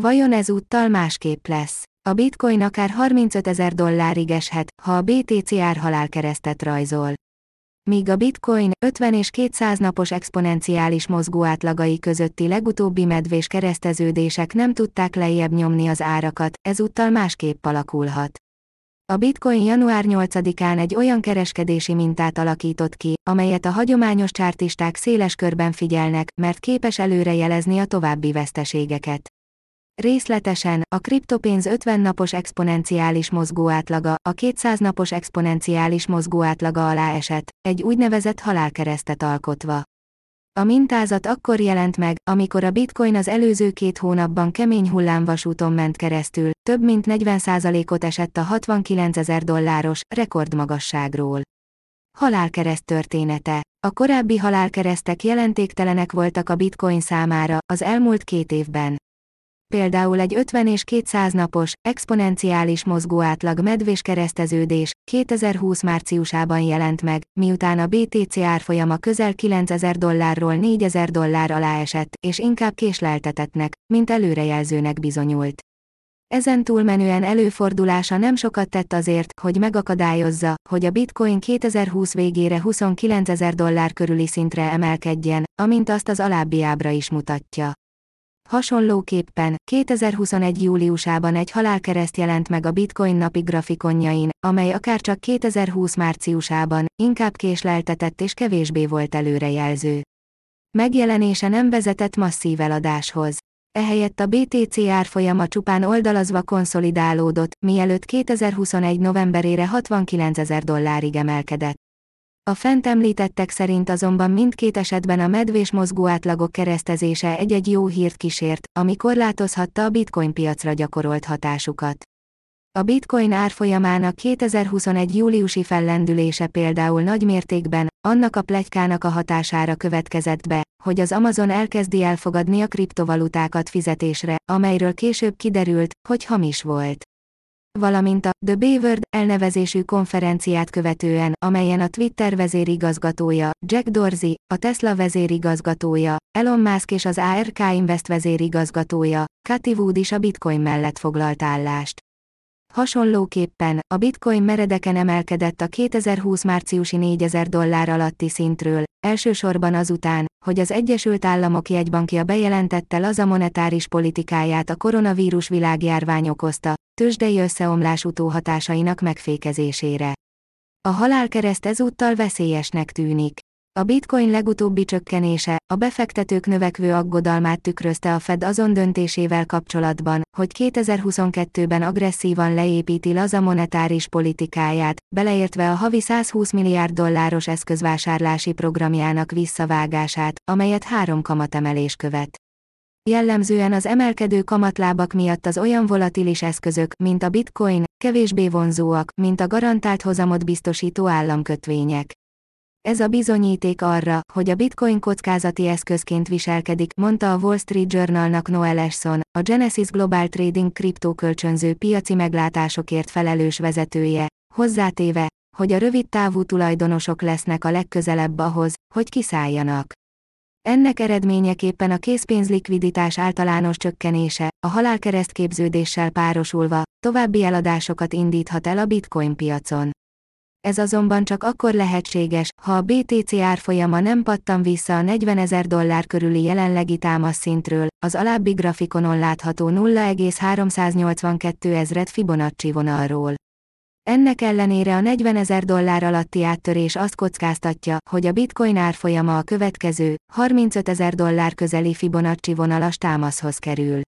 Vajon ezúttal másképp lesz? A bitcoin akár 35 ezer dollárig eshet, ha a BTC árhalálkeresztet rajzol. Míg a bitcoin 50 és 200 napos exponenciális mozgóátlagai közötti legutóbbi medvés kereszteződések nem tudták lejjebb nyomni az árakat, ezúttal másképp alakulhat. A bitcoin január 8-án egy olyan kereskedési mintát alakított ki, amelyet a hagyományos csártisták széles körben figyelnek, mert képes előrejelezni a további veszteségeket. Részletesen, a kriptopénz 50 napos exponenciális mozgóátlaga, a 200 napos exponenciális mozgóátlaga alá esett, egy úgynevezett halálkeresztet alkotva. A mintázat akkor jelent meg, amikor a bitcoin az előző két hónapban kemény hullámvasúton ment keresztül, több mint 40%-ot esett a 69 ezer dolláros, rekordmagasságról. Halálkereszt története. A korábbi halálkeresztek jelentéktelenek voltak a bitcoin számára, az elmúlt két évben például egy 50 és 200 napos, exponenciális mozgóátlag medvés kereszteződés 2020 márciusában jelent meg, miután a BTC árfolyama közel 9000 dollárról 4000 dollár alá esett, és inkább késleltetetnek, mint előrejelzőnek bizonyult. Ezen túlmenően előfordulása nem sokat tett azért, hogy megakadályozza, hogy a bitcoin 2020 végére 29 ezer dollár körüli szintre emelkedjen, amint azt az alábbi ábra is mutatja. Hasonlóképpen, 2021. júliusában egy halálkereszt jelent meg a Bitcoin napi grafikonjain, amely akárcsak 2020 márciusában, inkább késleltetett és kevésbé volt előrejelző. Megjelenése nem vezetett masszív eladáshoz. Ehelyett a BTC árfolyama csupán oldalazva konszolidálódott, mielőtt 2021. novemberére 69 ezer dollárig emelkedett. A fent említettek szerint azonban mindkét esetben a medvés mozgóátlagok keresztezése egy-egy jó hírt kísért, ami korlátozhatta a bitcoin piacra gyakorolt hatásukat. A bitcoin árfolyamának 2021. júliusi fellendülése például nagy mértékben, annak a plegykának a hatására következett be, hogy az Amazon elkezdi elfogadni a kriptovalutákat fizetésre, amelyről később kiderült, hogy hamis volt valamint a The Beaver elnevezésű konferenciát követően, amelyen a Twitter vezérigazgatója, Jack Dorsey, a Tesla vezérigazgatója, Elon Musk és az ARK Invest vezérigazgatója, Cathy Wood is a bitcoin mellett foglalt állást. Hasonlóképpen, a bitcoin meredeken emelkedett a 2020 márciusi 4000 dollár alatti szintről, elsősorban azután, hogy az Egyesült Államok jegybankja bejelentette laza monetáris politikáját a koronavírus világjárvány okozta, tőzsdei összeomlás utóhatásainak megfékezésére. A halálkereszt ezúttal veszélyesnek tűnik. A bitcoin legutóbbi csökkenése, a befektetők növekvő aggodalmát tükrözte a Fed azon döntésével kapcsolatban, hogy 2022-ben agresszívan leépíti laza monetáris politikáját, beleértve a havi 120 milliárd dolláros eszközvásárlási programjának visszavágását, amelyet három kamatemelés követ. Jellemzően az emelkedő kamatlábak miatt az olyan volatilis eszközök, mint a bitcoin, kevésbé vonzóak, mint a garantált hozamot biztosító államkötvények. Ez a bizonyíték arra, hogy a bitcoin kockázati eszközként viselkedik, mondta a Wall Street Journalnak Noel Eshson, a Genesis Global Trading kriptókölcsönző piaci meglátásokért felelős vezetője, hozzátéve, hogy a rövid távú tulajdonosok lesznek a legközelebb ahhoz, hogy kiszálljanak. Ennek eredményeképpen a készpénz likviditás általános csökkenése, a halálkereszt képződéssel párosulva, további eladásokat indíthat el a bitcoin piacon. Ez azonban csak akkor lehetséges, ha a BTC árfolyama nem pattan vissza a 40 ezer dollár körüli jelenlegi támaszszintről, az alábbi grafikonon látható 0,382 ezret Fibonacci vonalról. Ennek ellenére a 40 ezer dollár alatti áttörés azt kockáztatja, hogy a bitcoin árfolyama a következő, 35 ezer dollár közeli Fibonacci vonalas támaszhoz kerül.